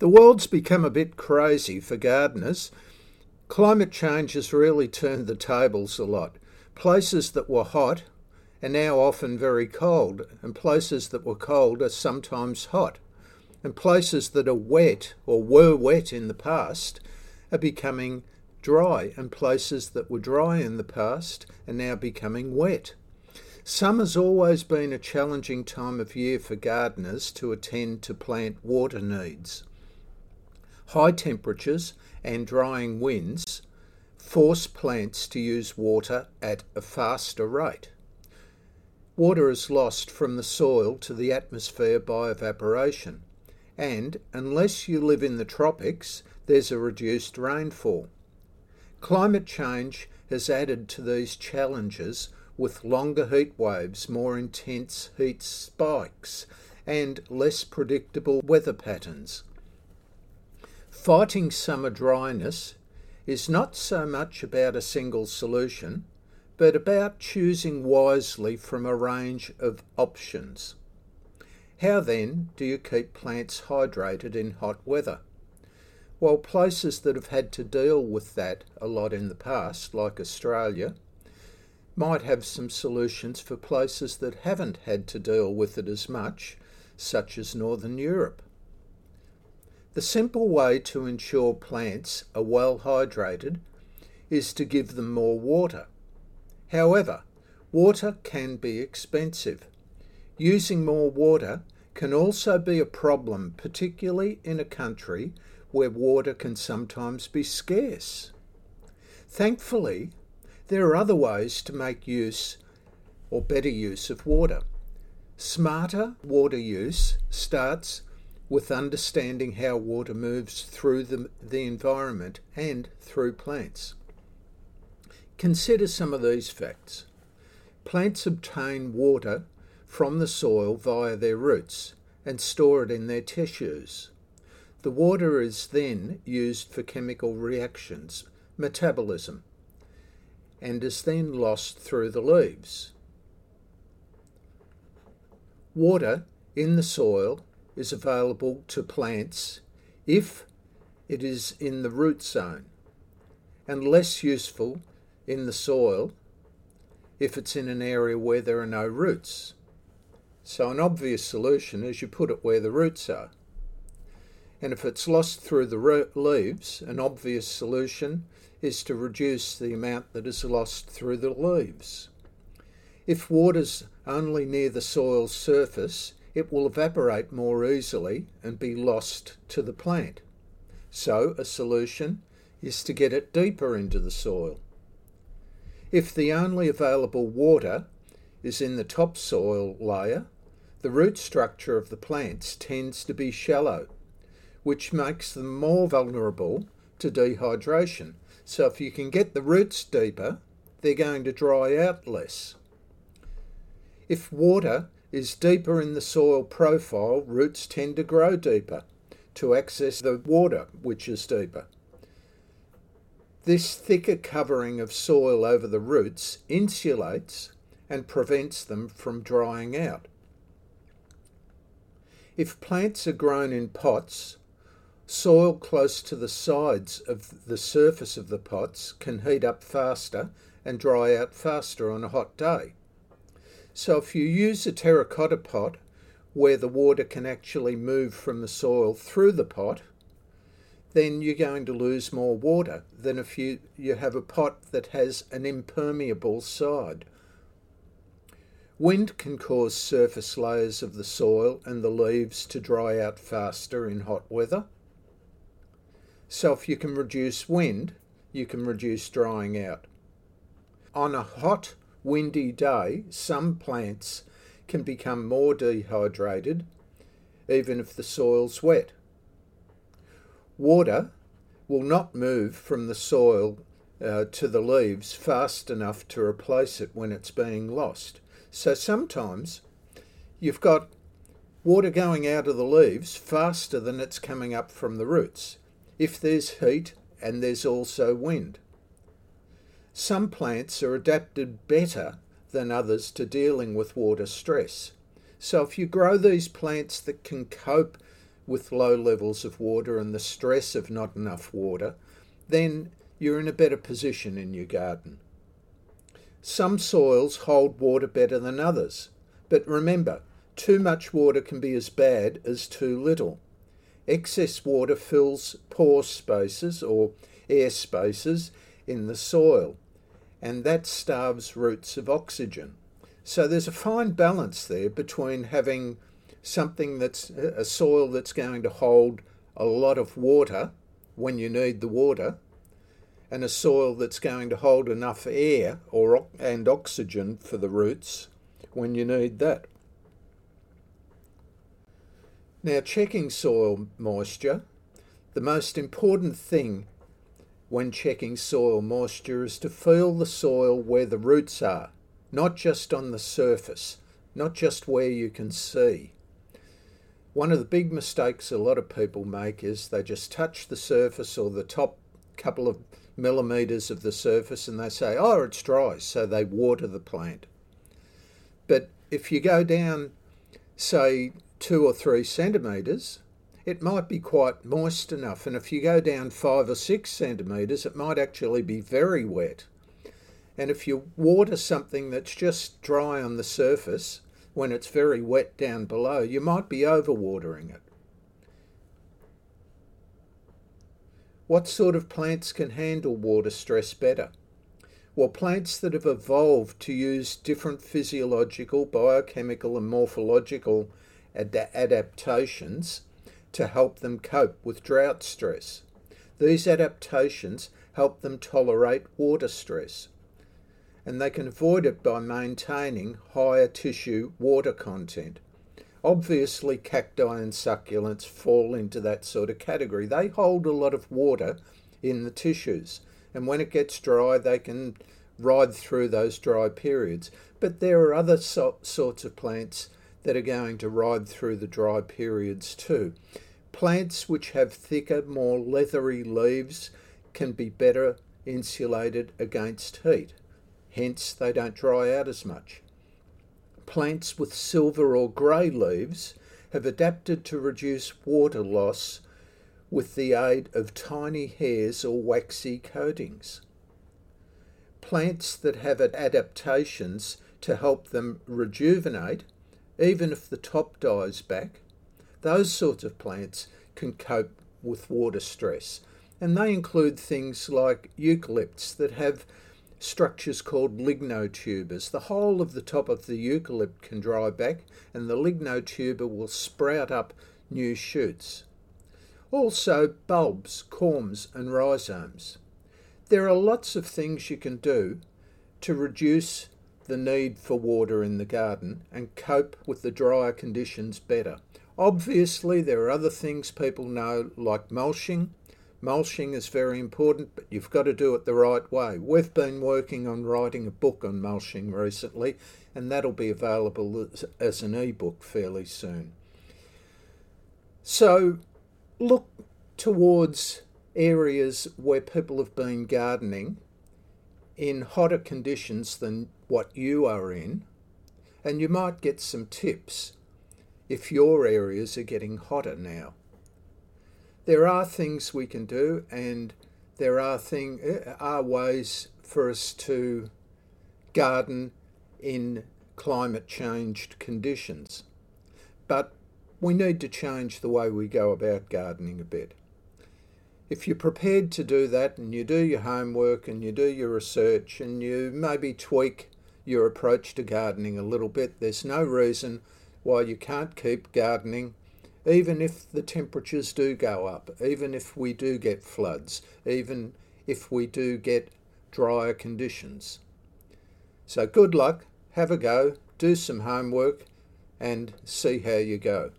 The world's become a bit crazy for gardeners. Climate change has really turned the tables a lot. Places that were hot are now often very cold, and places that were cold are sometimes hot. And places that are wet or were wet in the past are becoming dry, and places that were dry in the past are now becoming wet. Summer's always been a challenging time of year for gardeners to attend to plant water needs. High temperatures and drying winds force plants to use water at a faster rate. Water is lost from the soil to the atmosphere by evaporation, and unless you live in the tropics, there's a reduced rainfall. Climate change has added to these challenges with longer heat waves, more intense heat spikes, and less predictable weather patterns. Fighting summer dryness is not so much about a single solution, but about choosing wisely from a range of options. How then do you keep plants hydrated in hot weather? Well, places that have had to deal with that a lot in the past, like Australia, might have some solutions for places that haven't had to deal with it as much, such as Northern Europe. The simple way to ensure plants are well hydrated is to give them more water. However, water can be expensive. Using more water can also be a problem, particularly in a country where water can sometimes be scarce. Thankfully, there are other ways to make use or better use of water. Smarter water use starts with understanding how water moves through the, the environment and through plants. Consider some of these facts. Plants obtain water from the soil via their roots and store it in their tissues. The water is then used for chemical reactions, metabolism, and is then lost through the leaves. Water in the soil is available to plants if it is in the root zone, and less useful in the soil if it's in an area where there are no roots. So, an obvious solution is you put it where the roots are. And if it's lost through the leaves, an obvious solution is to reduce the amount that is lost through the leaves. If water's only near the soil's surface, it will evaporate more easily and be lost to the plant. So, a solution is to get it deeper into the soil. If the only available water is in the topsoil layer, the root structure of the plants tends to be shallow, which makes them more vulnerable to dehydration. So, if you can get the roots deeper, they're going to dry out less. If water is deeper in the soil profile, roots tend to grow deeper to access the water, which is deeper. This thicker covering of soil over the roots insulates and prevents them from drying out. If plants are grown in pots, soil close to the sides of the surface of the pots can heat up faster and dry out faster on a hot day. So if you use a terracotta pot where the water can actually move from the soil through the pot, then you're going to lose more water than if you, you have a pot that has an impermeable side. Wind can cause surface layers of the soil and the leaves to dry out faster in hot weather. So if you can reduce wind, you can reduce drying out. On a hot windy day, some plants can become more dehydrated even if the soil's wet. Water will not move from the soil uh, to the leaves fast enough to replace it when it's being lost. So sometimes you've got water going out of the leaves faster than it's coming up from the roots if there's heat and there's also wind. Some plants are adapted better than others to dealing with water stress. So if you grow these plants that can cope with low levels of water and the stress of not enough water, then you're in a better position in your garden. Some soils hold water better than others, but remember, too much water can be as bad as too little. Excess water fills pore spaces or air spaces in the soil, and that starves roots of oxygen. So there's a fine balance there between having something that's a soil that's going to hold a lot of water when you need the water and a soil that's going to hold enough air or and oxygen for the roots when you need that. Now checking soil moisture, the most important thing when checking soil moisture is to feel the soil where the roots are, not just on the surface, not just where you can see. One of the big mistakes a lot of people make is they just touch the surface or the top couple of millimetres of the surface and they say, oh, it's dry, so they water the plant. But if you go down, say, two or three centimetres, it might be quite moist enough. And if you go down five or six centimetres, it might actually be very wet. And if you water something that's just dry on the surface when it's very wet down below, you might be overwatering it. What sort of plants can handle water stress better? Well, plants that have evolved to use different physiological, biochemical, and morphological ad- adaptations to help them cope with drought stress. These adaptations help them tolerate water stress, and they can avoid it by maintaining higher tissue water content. Obviously, cacti and succulents fall into that sort of category. They hold a lot of water in the tissues, and when it gets dry, they can ride through those dry periods. But there are other so- sorts of plants that are going to ride through the dry periods too. Plants which have thicker, more leathery leaves can be better insulated against heat, hence, they don't dry out as much. Plants with silver or grey leaves have adapted to reduce water loss with the aid of tiny hairs or waxy coatings. Plants that have adaptations to help them rejuvenate even if the top dies back, those sorts of plants can cope with water stress. And they include things like eucalypts that have structures called lignotubers. The whole of the top of the eucalypt can dry back, and the lignotuber will sprout up new shoots. Also, bulbs, corms, and rhizomes. There are lots of things you can do to reduce the need for water in the garden and cope with the drier conditions better. Obviously, there are other things people know, like mulching. Mulching is very important, but you've got to do it the right way. We've been working on writing a book on mulching recently, and that'll be available as an ebook fairly soon. So, look towards areas where people have been gardening in hotter conditions than what you are in, and you might get some tips if your areas are getting hotter now. There are things we can do, and there are thing uh, are ways for us to garden in climate changed conditions. But we need to change the way we go about gardening a bit if you're prepared to do that and you do your homework and you do your research and you maybe tweak your approach to gardening a little bit, there's no reason why you can't keep gardening even if the temperatures do go up, even if we do get floods, even if we do get drier conditions. So good luck, have a go, do some homework, and see how you go.